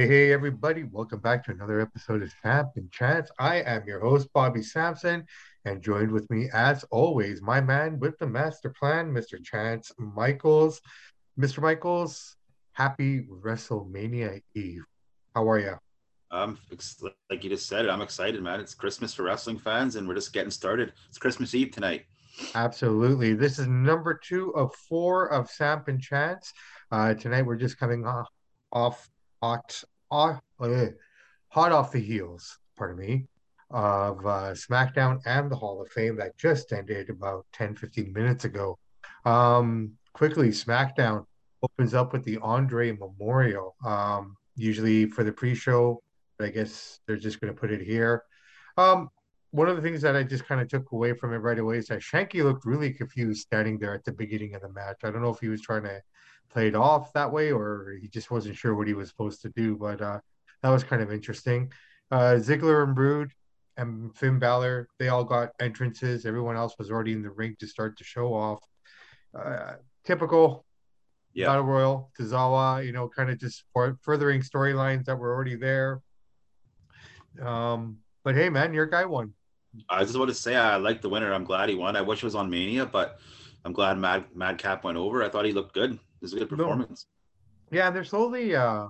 Hey, hey, everybody. Welcome back to another episode of Samp and Chance. I am your host, Bobby Sampson, and joined with me, as always, my man with the master plan, Mr. Chance Michaels. Mr. Michaels, happy WrestleMania Eve. How are you? Um, like you just said it, I'm excited, man. It's Christmas for wrestling fans, and we're just getting started. It's Christmas Eve tonight. Absolutely. This is number two of four of Samp and Chance. Uh, tonight, we're just coming off, off hot, hot, uh, hot off the heels, pardon me, of uh, SmackDown and the Hall of Fame that just ended about 10, 15 minutes ago. Um, quickly, SmackDown opens up with the Andre Memorial. Um, usually for the pre-show, but I guess they're just going to put it here. Um, one of the things that I just kind of took away from it right away is that Shanky looked really confused standing there at the beginning of the match. I don't know if he was trying to play it off that way or he just wasn't sure what he was supposed to do, but uh, that was kind of interesting. Uh, Ziggler and Roode and Finn Balor, they all got entrances. Everyone else was already in the ring to start the show off. Uh, typical yeah. Battle Royal, Tozawa, you know, kind of just for, furthering storylines that were already there. Um, but hey, man, your guy won. I just want to say I like the winner. I'm glad he won. I wish it was on Mania, but I'm glad Mad Madcap went over. I thought he looked good. Was a good performance. No. Yeah, they're slowly uh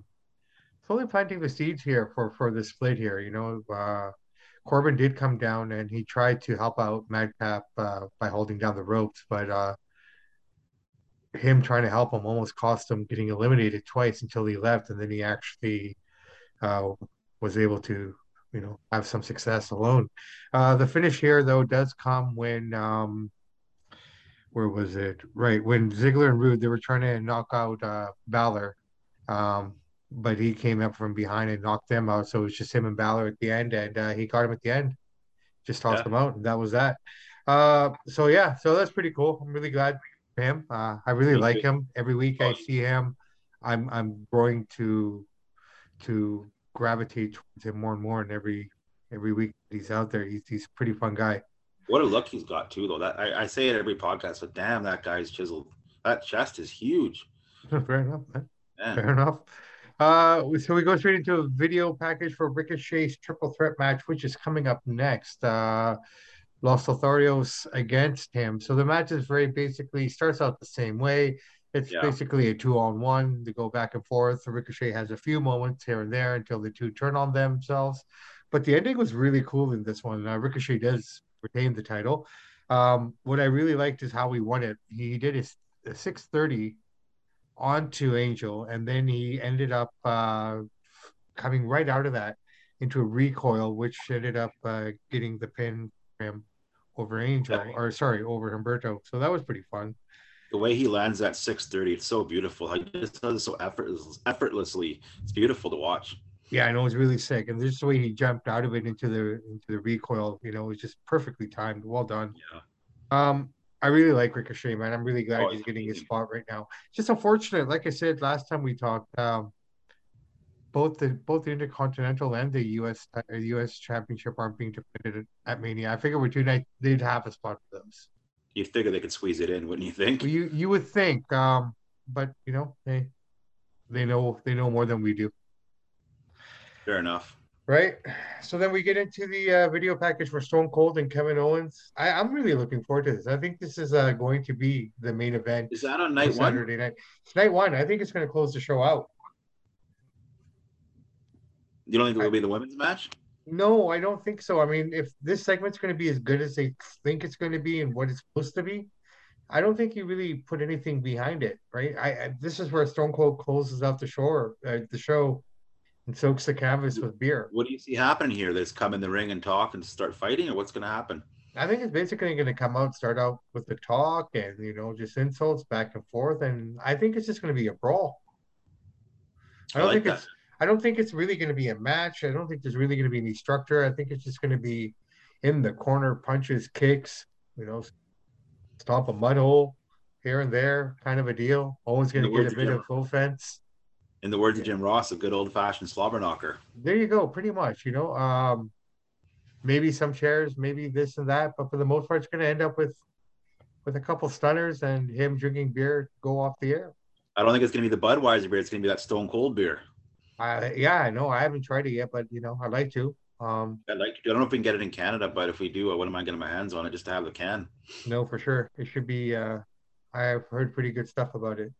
slowly planting the seeds here for for the split here. You know, uh Corbin did come down and he tried to help out Madcap uh, by holding down the ropes, but uh him trying to help him almost cost him getting eliminated twice until he left, and then he actually uh, was able to, you know, have some success alone. Uh, the finish here, though, does come when, um, where was it? Right when Ziggler and Roode they were trying to knock out uh, Balor, um, but he came up from behind and knocked them out. So it was just him and Balor at the end, and uh, he caught him at the end, just tossed yeah. him out, and that was that. Uh, so yeah, so that's pretty cool. I'm really glad him. Uh, I really like him. Every week I see him, I'm I'm growing to to gravitate towards him more and more. And every every week he's out there, he's he's a pretty fun guy. What a look he's got too, though. That I, I say it every podcast, but damn, that guy's chiseled. That chest is huge. Fair enough, man. Fair enough. Uh, so we go straight into a video package for Ricochet's triple threat match, which is coming up next. Uh, Los Lotharios against him. So the match is very basically starts out the same way. It's yeah. basically a two on one. They go back and forth. Ricochet has a few moments here and there until the two turn on themselves. But the ending was really cool in this one. Uh, Ricochet does retain the title. Um, what I really liked is how he won it. He did his 630 onto Angel, and then he ended up uh, coming right out of that into a recoil, which ended up uh, getting the pin him over Angel, or sorry, over Humberto. So that was pretty fun. The way he lands at 630, it's so beautiful. He just does it so effortless, effortlessly. It's beautiful to watch. Yeah, I know it's really sick, and just the way he jumped out of it into the into the recoil, you know, it was just perfectly timed. Well done. Yeah. Um, I really like Ricochet, man. I'm really glad oh, he's getting his spot right now. Just unfortunate, like I said last time we talked, um, both the both the Intercontinental and the US uh, US Championship aren't being defended at Mania. I figure with two nights they'd have a spot for those. You'd figure they could squeeze it in, wouldn't you think? You you would think, um, but you know they they know they know more than we do. Fair enough. Right. So then we get into the uh, video package for Stone Cold and Kevin Owens. I, am really looking forward to this. I think this is uh, going to be the main event. Is that on night one? Saturday night. It's night one. I think it's going to close the show out. You don't think it will be the women's match? No, I don't think so. I mean, if this segment's going to be as good as they think it's going to be and what it's supposed to be, I don't think you really put anything behind it, right? I, I this is where Stone Cold closes out the show, uh, the show, and soaks the canvas with beer. What do you see happening here? Let's come in the ring and talk and start fighting, or what's going to happen? I think it's basically going to come out, start out with the talk and you know just insults back and forth, and I think it's just going to be a brawl. I don't I like think that. it's I don't think it's really going to be a match. I don't think there's really going to be any structure. I think it's just going to be in the corner, punches, kicks, you know, stomp a mud hole here and there, kind of a deal. Always going to get a bit of offense. In the words of Jim Ross, a good old fashioned slobber knocker. There you go, pretty much. You know, um, maybe some chairs, maybe this and that, but for the most part, it's going to end up with with a couple stunners and him drinking beer go off the air. I don't think it's going to be the Budweiser beer. It's going to be that Stone Cold beer. Yeah, I know. I haven't tried it yet, but you know, I'd like to. Um, I'd like to. I don't know if we can get it in Canada, but if we do, I wouldn't mind getting my hands on it just to have the can. no, for sure, it should be. Uh, I've heard pretty good stuff about it.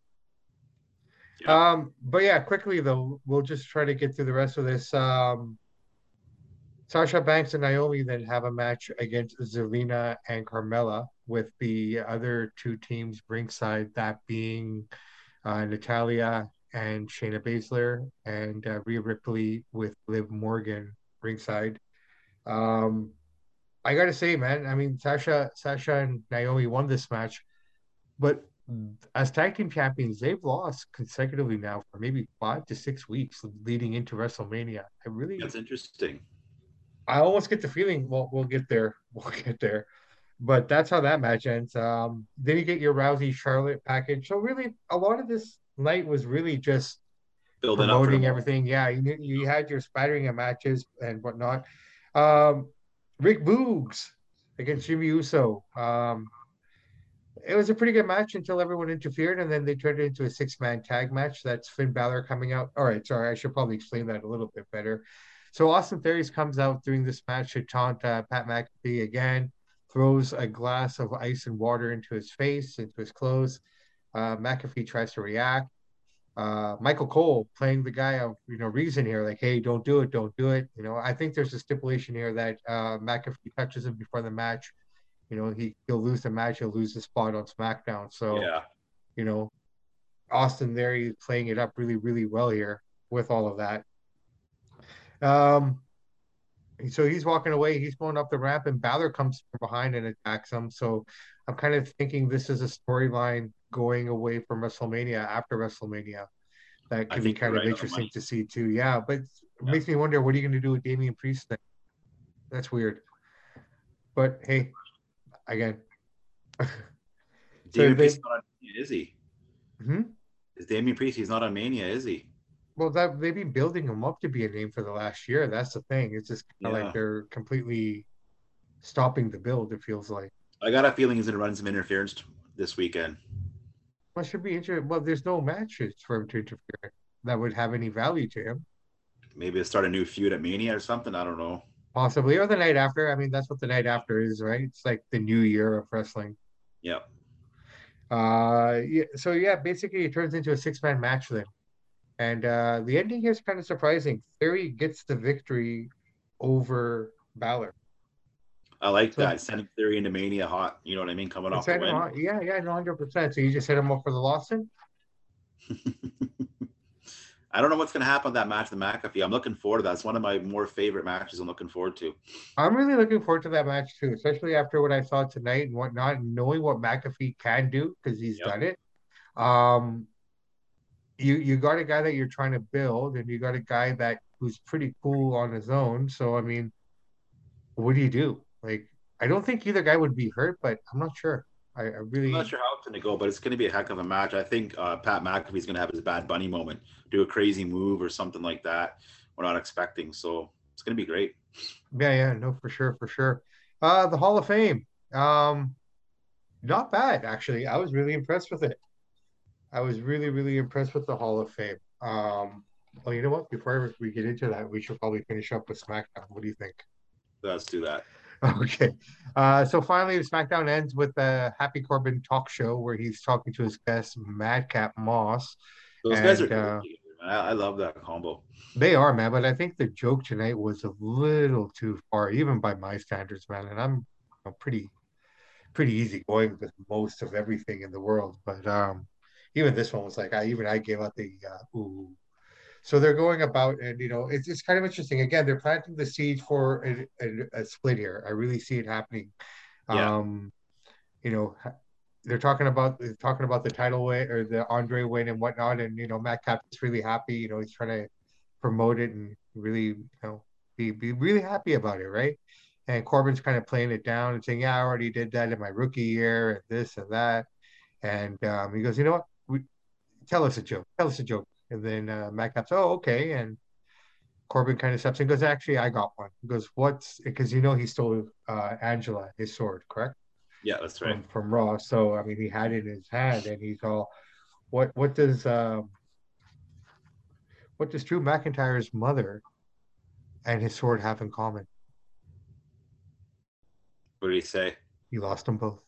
Yeah. Um, but yeah, quickly though, we'll just try to get through the rest of this. Um, Sasha Banks and Naomi then have a match against Zelina and Carmella, with the other two teams ringside, that being uh, Natalya and Shayna Baszler, and uh, Rhea Ripley with Liv Morgan ringside. Um, I gotta say, man, I mean, Sasha, Sasha and Naomi won this match, but as tag team champions, they've lost consecutively now for maybe five to six weeks leading into WrestleMania. I really, That's interesting. I almost get the feeling. Well, we'll get there. We'll get there. But that's how that match ends. Um, then you get your Rousey Charlotte package. So really, a lot of this night was really just Building up promoting everything. Yeah, you you had your spattering of matches and whatnot. Um, Rick Boogs against Jimmy Uso. Um, it was a pretty good match until everyone interfered, and then they turned it into a six-man tag match. That's Finn Balor coming out. All right, sorry, I should probably explain that a little bit better. So Austin Theory's comes out during this match to taunt uh, Pat McAfee again, throws a glass of ice and water into his face, into his clothes. Uh, McAfee tries to react. Uh, Michael Cole playing the guy of you know reason here, like, hey, don't do it, don't do it. You know, I think there's a stipulation here that uh, McAfee touches him before the match. You know, he he'll lose the match, he'll lose the spot on SmackDown. So Yeah. you know, Austin there, he's playing it up really, really well here with all of that. Um, so he's walking away, he's going up the ramp, and Balor comes from behind and attacks him. So I'm kind of thinking this is a storyline going away from WrestleMania after WrestleMania. That could be kind of right interesting to see too. Yeah, but it Yeah. makes me wonder what are you going to do with Damian Priest then? That's weird. But hey, again. Damien they- Priest not on Mania, is he? Hmm? Is Damien Priest? He's not on Mania, is he? Well, that they've been building him up to be a name for the last year. That's the thing. It's just kind of Yeah. like they're completely stopping the build. It feels like. I got a feeling he's gonna run some interference this weekend. Well, should be interesting. Well, there's no matches for him to interfere that would have any value to him, Maybe to start a new feud at Mania or something. I don't know. Possibly, or the night after. I mean, that's what the night after is, right? It's like the new year of wrestling. Yeah. Uh, yeah. So yeah, basically, it turns into a six man match then, and uh, the ending here is kind of surprising. Theory gets the victory over Balor. I like So- that. Sending Theory into Mania hot. You know what I mean? Coming off the win. yeah, yeah, no, hundred percent. So you just hit him up for the loss then? I don't know what's gonna happen with that match, the McAfee. I'm looking forward to that. It's one of my more favorite matches. I'm looking forward to. I'm really looking forward to that match too, especially after what I saw tonight and whatnot, knowing what McAfee can do because he's Yep. done it. Um, you you got a guy that you're trying to build, and you got a guy that who's pretty cool on his own. So I mean, what do you do? Like, I don't think either guy would be hurt, but I'm not sure. I, I really I'm not sure how it's going to go, but it's going to be a heck of a match. I think uh, Pat McAfee's going to have his Bad Bunny moment, do a crazy move or something like that. We're not expecting, so it's going to be great. Yeah, yeah, no, for sure, for sure. Uh, the Hall of Fame. Um, not bad, actually. I was really impressed with it. I was really, really impressed with the Hall of Fame. Um, well, you know what? Before we get into that, we should probably finish up with SmackDown. What do you think? Let's do that. Okay. Uh, so finally, SmackDown ends with a Happy Corbin talk show where he's talking to his guest, Madcap Moss. Those guys are uh, good. together, man. I, I love that combo. They are, man, but I think the joke tonight was a little too far, even by my standards, man. And I'm, I'm pretty, pretty easy going with most of everything in the world, but um, even this one was like, I even I gave out the uh, ooh. So they're going about, and you know, it's it's kind of interesting. Again, they're planting the seed for a, a, a split here. I really see it happening. Yeah. Um, you know, they're talking about they're talking about the title win or the Andre win and whatnot, and you know, Madcap is really happy. You know, he's trying to promote it and really, you know, be be really happy about it, right? And Corbin's kind of playing it down and saying, "Yeah, I already did that in my rookie year, and this and that." And um, he goes, "You know what? We, tell us a joke. Tell us a joke." And then uh, Matt "Oh, okay." And Corbin kind of steps in, and goes, "Actually, I got one." He goes, "What's?" Because you know he stole uh, Angela his sword, correct? Yeah, that's right. From, from Raw. So I mean, he had it in his hand, and he's all, "What? What does?" Um, what does Drew McIntyre's mother and his sword have in common? What did he say? He lost them both.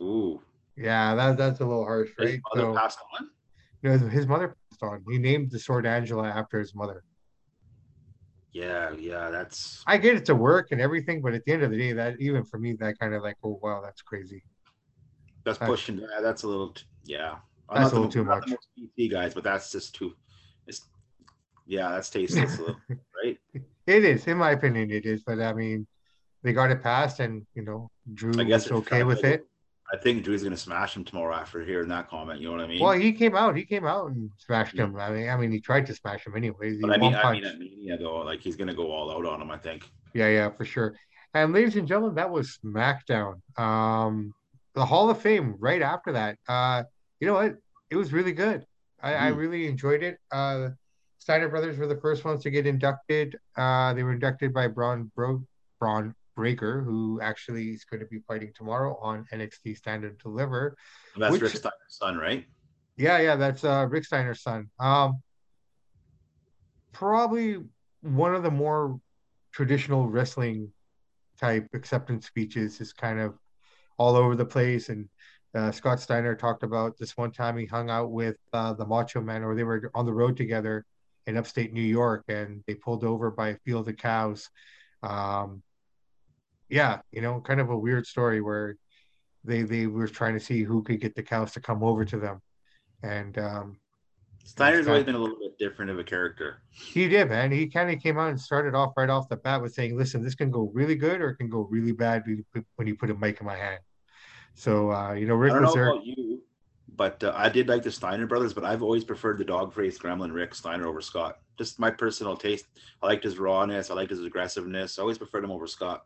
Ooh. Yeah, that, that's a little harsh, His right? mother So, passed on? You know, his mother passed on. He named the sword Angela after his mother. Yeah, yeah, that's I get it to work and everything, but at the end of the day, that even for me, that kind of like, oh wow, that's crazy. that's pushing. Yeah, that's a little. T- yeah, I'm That's not a little the, too I'm not the much. PC guys, but that's just too. It's, yeah, that's tasteless, a little, right? It is, in my opinion, it is. But I mean, they got it passed, and you know, Drew I guess was okay with it. I think Drew's gonna smash him tomorrow after hearing that comment. You know what I mean? Well, he came out. He came out and smashed Yeah. him. I mean, I mean, he tried to smash him anyways. But I mean, I mean, at Mania though, like he's gonna go all out on him. I think. Yeah, yeah, for sure. And ladies and gentlemen, that was SmackDown. Um, the Hall of Fame right after that. Uh, you know what? It was really good. I, I Mhm. really enjoyed it. Uh, Steiner brothers were the first ones to get inducted. Uh, they were inducted by Bron Bro Bron Breakker, who actually is going to be fighting tomorrow on NXT Stand and Deliver. That's Which- Rick Steiner's son, right? Yeah, yeah, that's uh, Rick Steiner's son. Um, probably one of the more traditional wrestling type acceptance speeches is kind of all over the place. And uh, Scott Steiner talked about this one time he hung out with uh, the Macho Man, or they were on the road together in upstate New York, and they pulled over by a field of cows. Um, yeah, you know, kind of a weird story where they they were trying to see who could get the cows to come over to them, and um, Steiner's always been a little bit different of a character. he did, man. He kind of came out and started off right off the bat with saying, "Listen, this can go really good or it can go really bad when you put- when you put a mic in my hand." So, uh, you know, I Rick don't know was there. about you, but uh, I did like the Steiner brothers, but I've always preferred the dog faced gremlin Rick Steiner over Scott. Just my personal taste. I liked his rawness. I liked his aggressiveness. I always preferred him over Scott.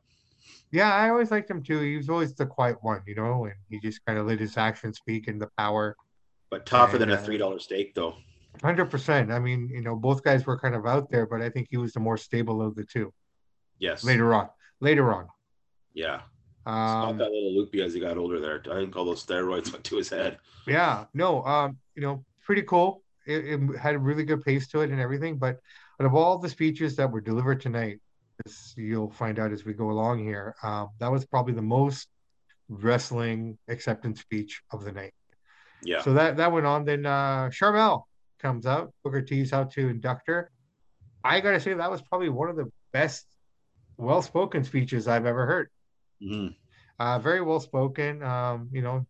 Yeah, I always liked him too. He was always the quiet one, you know, and he just kind of let his actions speak and the power. But tougher than a uh, three dollar steak, though. Hundred percent. I mean, you know, both guys were kind of out there, but I think he was the more stable of the two. Yes. Later on, later on. Yeah. Um, got a little loopy as he got older. There, I think all those steroids went to his head. Yeah, no, um, you know, pretty cool. It, it had a really good pace to it and everything. But out of all the speeches that were delivered tonight, this you'll find out as we go along here, um, that was probably the most wrestling acceptance speech of the night. Yeah. So that that went on. Then uh Sharmell comes out, Booker T's out to induct her. I gotta say that was probably one of the best well-spoken speeches I've ever heard. Mhm. Uh, very well spoken. Um, you know,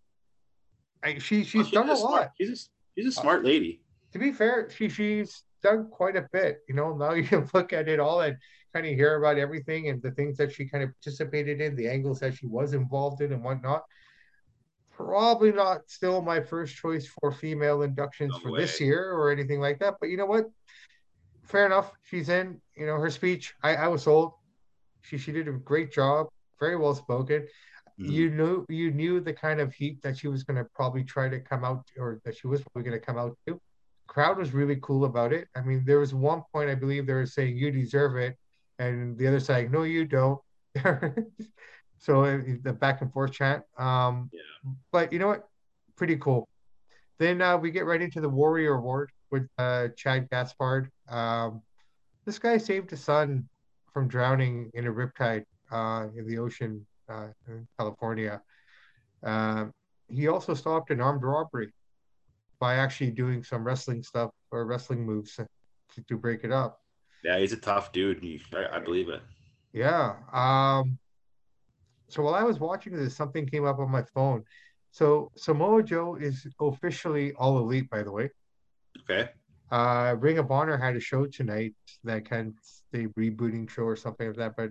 I, she she's Well, done a smart- lot She's a, she's a smart lady. to be fair, she she's done quite a bit. You know, now you can look at it all and kind of hear about everything and the things that she kind of participated in, the angles that she was involved in, and whatnot. Probably not still my first choice for female inductions No for this year or anything like that. But you know what? Fair enough. She's in. You know, her speech. I I was sold. She she did a great job. Very well spoken Mhm. you knew you knew the kind of heat that she was going to probably try to come out or that she was probably going to come out to crowd was really cool about it i mean there was one point i believe they were saying you deserve it and the other side no you don't so uh, the back and forth chant um Yeah. but you know what pretty cool then uh, we get right into the warrior award with uh, Shad Gaspard um this guy saved his son from drowning in a riptide uh, in the ocean uh, in California. Um, he also stopped an armed robbery by actually doing some wrestling stuff or wrestling moves to, to break it up. Yeah, he's a tough dude. He, I, I believe it. Yeah. Um, so while I was watching this, something came up on my phone. So Samoa Joe is officially all elite, by the way. Okay. Uh, Ring of Honor had a show tonight that kind of the rebooting show or something like that, but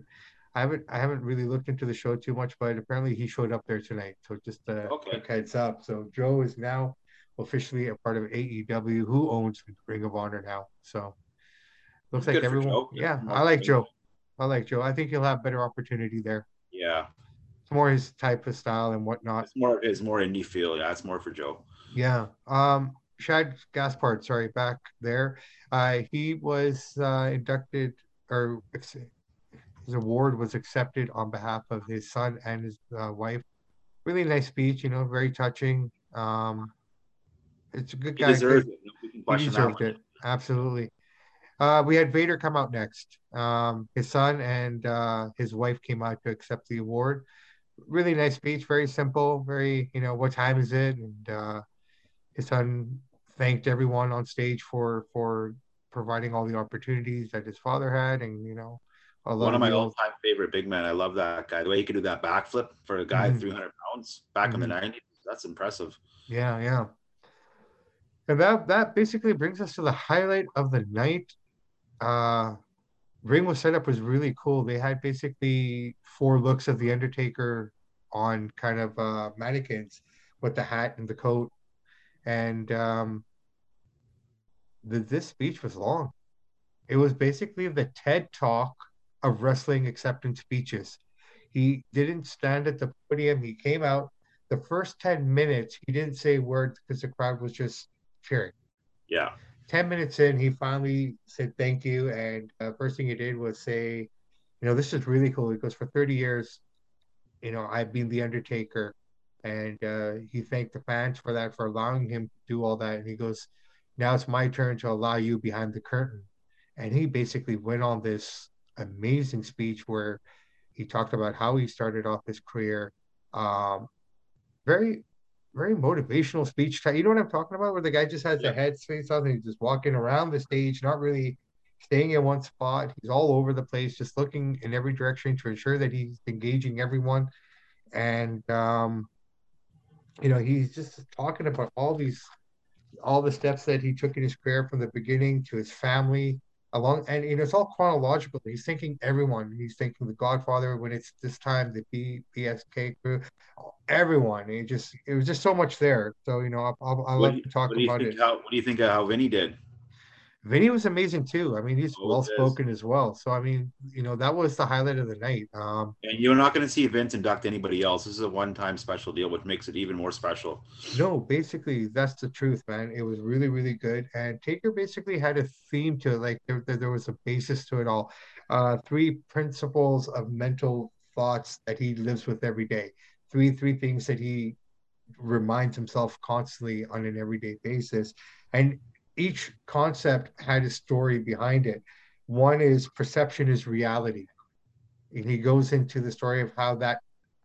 I haven't I haven't really looked into the show too much, but apparently he showed up there tonight. So just a Okay. heads up. So Joe is now officially a part of AEW, who owns Ring of Honor now. So looks like Good for everyone. Joe. Yeah, I like Joe. I like Joe. I think he'll have better opportunity there. Yeah. It's more his type of style and whatnot. It's more it's more indie feel. Yeah, it's more for Joe. Yeah. Um, Shad Gaspard, sorry, back there. Uh, he was uh, inducted or ex- his award was accepted on behalf of his son and his uh, wife. Really nice speech, you know, very touching. Um, it's a good He guy. deserves it. No, we can He question that deserved one. it. absolutely. Uh, we had Vader come out next. Um, his son and uh, his wife came out to accept the award. Really nice speech, very simple, very, you know, what time is it? And uh, his son thanked everyone on stage for for providing all the opportunities that his father had, and you know, one of my all-time favorite big men. I love that guy. The way he could do that backflip for a guy mm-hmm. 300 pounds back mm-hmm. in the 90s. That's impressive. Yeah, yeah. And that that basically brings us to the highlight of the night. Uh Ring was set up was really cool. They had basically four looks of the Undertaker on kind of uh mannequins with the hat and the coat. And um the, this speech was long. It was basically the TED talk of wrestling acceptance speeches. He didn't stand at the podium. He came out. The first 10 minutes, he didn't say words because the crowd was just cheering. Yeah. 10 minutes in, he finally said thank you. And uh, first thing he did was say, you know, this is really cool. He goes, for 30 years, you know, I've been the Undertaker. And uh, he thanked the fans for that, for allowing him to do all that. And he goes, now it's my turn to allow you behind the curtain. And he basically went on this amazing speech where he talked about how he started off his career. Um, very, very motivational speech. Type. You know what I'm talking about? Where the guy just has yeah. the head space on and he's just walking around the stage, not really staying in one spot. He's all over the place, just looking in every direction to ensure that he's engaging everyone. And, um, you know, he's just talking about all these all the steps that he took in his career from the beginning to his family along and you know it's all chronological. He's thinking everyone. He's thinking the godfather when it's this time the B, bsk crew everyone. It just it was just so much there. So you know i, I, I love to talk about it. how, what do you think of how vinny did Vinny was amazing too. I mean, he's oh, well spoken as well. So I mean, you know, that was the highlight of the night. Um, and you're not going to see Vince induct anybody else. This is a one-time special deal, which makes it even more special. No, basically, that's the truth, man. It was really, really good. And Taker basically had a theme to it. Like there, there was a basis to it all. Uh, three principles of mental thoughts that he lives with every day. Three, three things that he reminds himself constantly on an everyday basis. And each concept had a story behind it. One is perception is reality. And he goes into the story of how that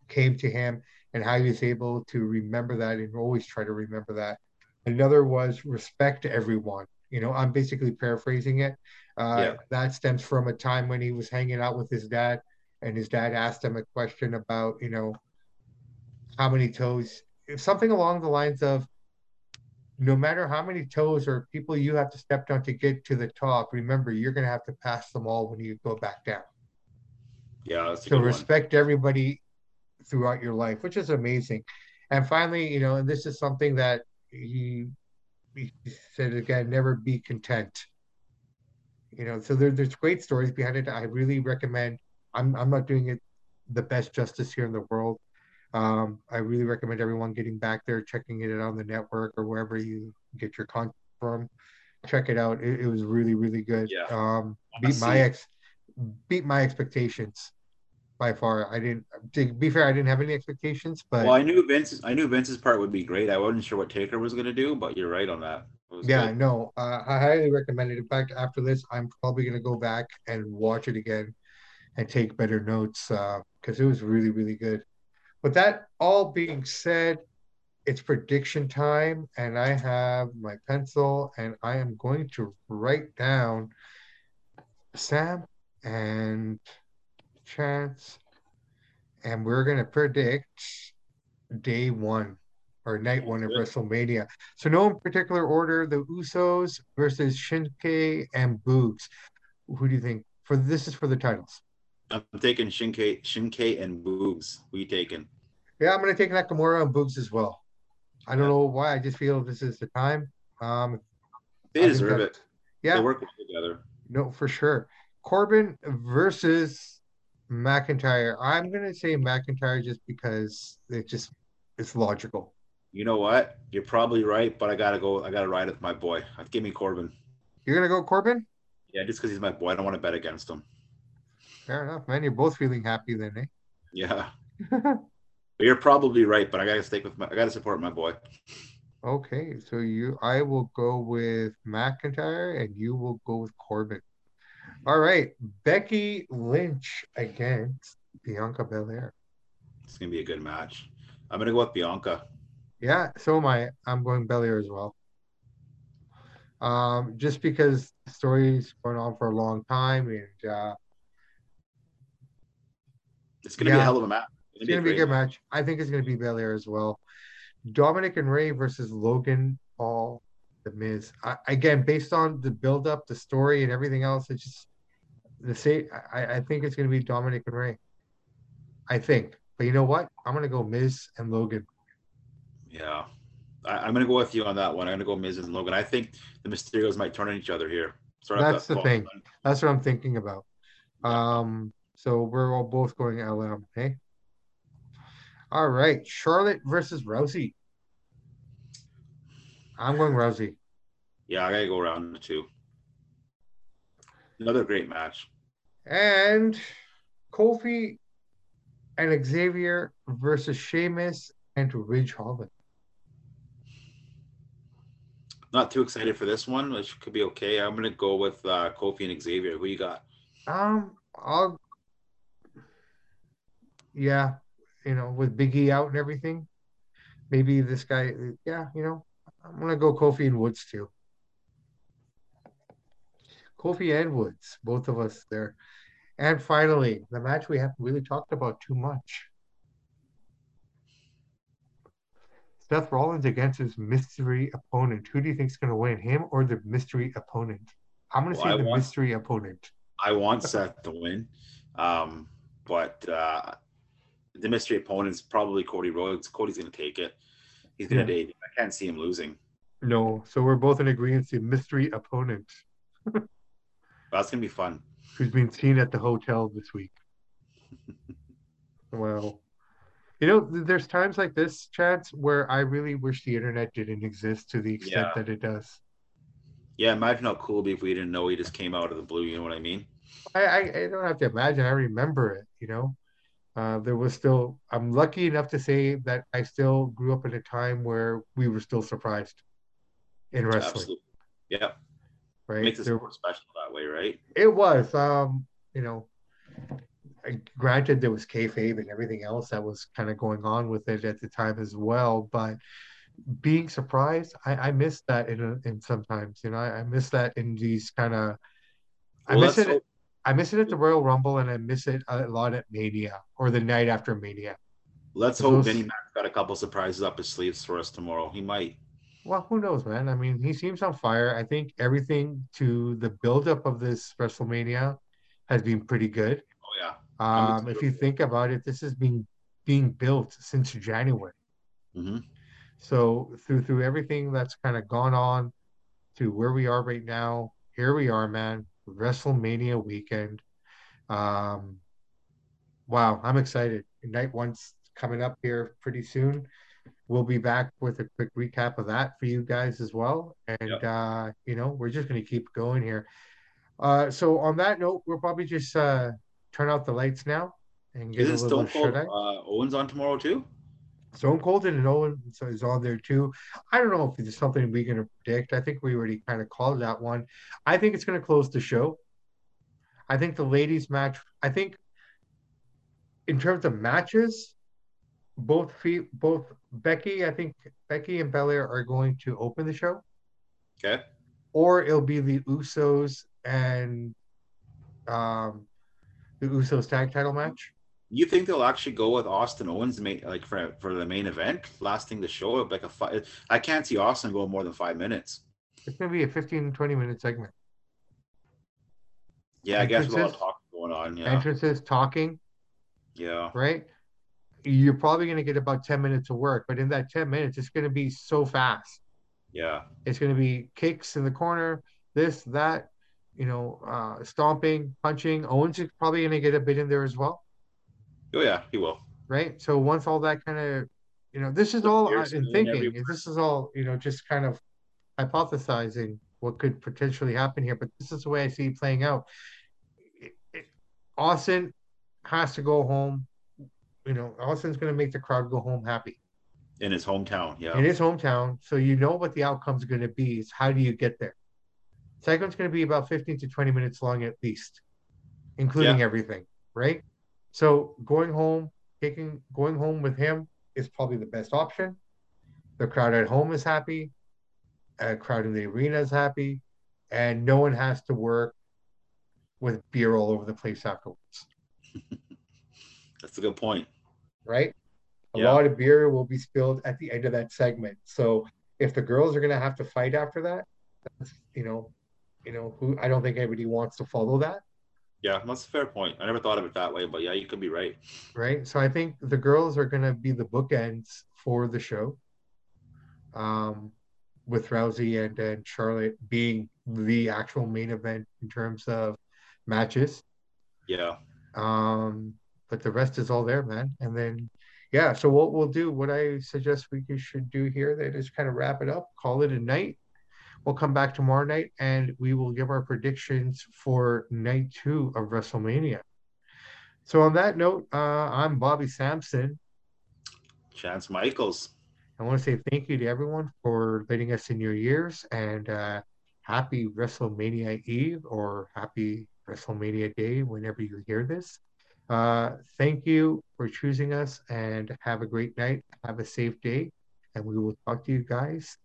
came to him and how he was able to remember that and always try to remember that. Another was respect to everyone. You know, I'm basically paraphrasing it. Uh, yeah. That stems from a time when he was hanging out with his dad, and his dad asked him a question about, you know, how many toes, something along the lines of, no matter how many toes or people you have to step down to get to the top, remember you're going to have to pass them all when you go back down. Yeah. so respect one. everybody throughout your life, which is amazing. And finally, you know, and this is something that he, he said again, never be content. You know, so there, there's great stories behind it. I really recommend. I'm I'm not doing it the best justice here in the world. Um, I really recommend everyone getting back there, checking it out on the network or wherever you get your content from. Check it out. It, it was really, really good. Yeah. Um, beat my ex, beat my expectations by far. I didn't. To be fair, I didn't have any expectations, but well, I knew Vince's. I knew Vince's part would be great. I wasn't sure what Taker was going to do, but you're right on that. Yeah, good. no, uh, I highly recommend it. In fact, after this, I'm probably going to go back and watch it again and take better notes because uh, it was really, really good. With that all being said, it's prediction time, and I have my pencil, and I am going to write down Sam and Chance, and we're going to predict day one or night one of WrestleMania. So, no in particular order: the Usos versus Shinsuke and Boogs. Who do you think? For this is for the titles. I'm taking Shinsuke, Shinsuke and Boogs. We taking. Yeah, I'm gonna take Nakamura and Boogs as well. I don't know why. I just feel this is the time. Um, they deserve that, it. Yeah, they work well together. No, for sure. Corbin versus McIntyre. I'm gonna say McIntyre just because it just it's logical. You know what? You're probably right, but I gotta go. I gotta ride with my boy. Give me Corbin. You're gonna go Corbin? Yeah, just because he's my boy. I don't want to bet against him. Fair enough, man. You're both feeling happy then, eh? Yeah. you're probably right, but I gotta stick with my. I gotta support my boy. Okay, so you, I will go with McIntyre, and you will go with Corbin. All right, Becky Lynch against Bianca Belair. It's gonna be a good match. I'm gonna go with Bianca. Yeah, so am I. I'm going Belair as well. Um, just because the story's going on for a long time, and uh, It's gonna be a hell of a match. it's gonna be a good match. I think it's gonna be Belair as well. Dominic and Rey versus Logan Paul, The Miz. I, again, based on the build up, the story, and everything else, it's just the same. I, I think it's gonna be Dominic and Rey. I think, but you know what? I'm gonna go Miz and Logan. Yeah. I, I'm gonna go with you on that one. I'm gonna go Miz and Logan. I think the Mysterios might turn on each other here. Sort of That's the thing. That's what I'm thinking about. Um, so we're all both going LM, hey? All right, Charlotte versus Rousey. I'm going Rousey. Yeah, I gotta go round two. Another great match. And Kofi and Xavier versus Sheamus and Ridge Holland. Not too excited for this one, which could be okay. I'm gonna go with uh, Kofi and Xavier. Who you got? Um, I'll yeah, you know, with Biggie out and everything, maybe this guy, yeah, you know, I'm gonna go Kofi and Woods too. Kofi and Woods, both of us there. And finally, the match we haven't really talked about too much. Seth Rollins against his mystery opponent. Who do you think is going to win, him or the mystery opponent? I'm going to Well, say I the want- mystery opponent. I want Seth to win, um, but uh, the mystery opponent's probably Cody Rhodes. Cody's gonna take it. He's gonna Yeah. date. I can't see him losing. No, so we're both in agreement. The mystery opponent That's gonna be fun. who's been seen at the hotel this week. Well, you know, there's times like this, Chance, where I really wish the internet didn't exist to the extent Yeah. that it does. Yeah, imagine how cool it'd be if we didn't know he just came out of the blue. You know what I mean? I, I, I don't have to imagine. I remember it. You know, uh, there was still. I'm lucky enough to say that I still grew up in a time where we were still surprised in wrestling. Absolutely. Yeah, Right? makes it There- more special that way, right? It was, um, you know, I- granted there was kayfabe and everything else that was kind of going on with it at the time as well, but being surprised, I, I miss that in a, in sometimes, you know, I, I miss that in these kind of, I miss it. I miss it at the Royal Rumble, and I miss it a lot at Mania or the night after Mania. Let's Those- hope Vinny Mac's got a couple surprises up his sleeves for us tomorrow. He might. Well, who knows, man? I mean, he seems on fire. I think everything to the buildup of this WrestleMania has been pretty good. Oh yeah. Um, if you think about it, this has been being built since January. hmm So through through everything that's kind of gone on to where we are right now, here we are, man. WrestleMania weekend. Um, wow, I'm excited. Night one's coming up here pretty soon. We'll be back with a quick recap of that for you guys as well. And Yep. uh, you know, we're just gonna keep going here. Uh, so on that note, we'll probably just uh turn out the lights now and get Isn't a little Stone Cold uh, Owens on tomorrow too? Stone Cold and Owen so is on there too. I don't know if it's something we're going to predict. I think we already kind of called that one. I think it's going to close the show. I think the ladies match. I think in terms of matches, both fe- both Becky. I think Becky and Belair are going to open the show, Okay. or it'll be the Usos and um, the Usos tag title match. You think they'll actually go with Austin Owens main, like for for the main event, lasting the show like a five? I can't see Austin going more than five minutes. It's going to be a 15, 20 minute segment. Yeah, I guess a lot of Entrances? talk going on. Yeah, Entrances, talking, yeah, right? You're probably going to get about 10 minutes of work, but in that 10 minutes, it's going to be so fast. yeah. It's going to be kicks in the corner, this, that, you know, uh, stomping, punching. Owens is probably going to get a bit in there as well, Oh yeah, he will. right? So once all that kind of, you know, this is all Here's in in thinking. every- This is all, you know, just kind of hypothesizing what could potentially happen here, but this is the way I see it playing out. It- it- Austin has to go home. You know, Austin's going to make the crowd go home happy. in his hometown. Yeah. in his hometown. So you know what the outcome's going to be. Is how do you get there? Segment's going to be about 15 to 20 minutes long at least, including Yeah. everything, right? So going home, taking going home with him is probably the best option. The crowd at home is happy, a crowd in the arena is happy, and no one has to work with beer all over the place afterwards, That's a good point. right? A Yeah. lot of beer will be spilled at the end of that segment. So if the girls are going to have to fight after that, that's, you know, you know, who I don't think anybody wants to follow that, Yeah, that's a fair point. I never thought of it that way, but yeah, you could be right. right? So I think the girls are going to be the bookends for the show. Um, with Rousey and, and Charlotte being the actual main event in terms of matches. Yeah. Um, but the rest is all there, man. And then, yeah. So what we'll do, what I suggest we should do here, that is kind of wrap it up, call it a night. We'll come back tomorrow night and we will give our predictions for night two of WrestleMania. So on that note, uh, I'm Bobby Sampson. Chance Michaels. I want to say thank you to everyone for letting us in your ears and uh, happy WrestleMania Eve or happy WrestleMania Day whenever you hear this. Uh, thank you for choosing us and have a great night. Have a safe day. And we will talk to you guys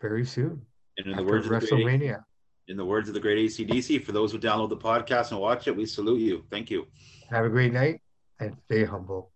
very soon. And in the after words of the great, WrestleMania. in the words of the great ACDC, for those who download the podcast and watch it, we salute you. Thank you. Have a great night and stay humble.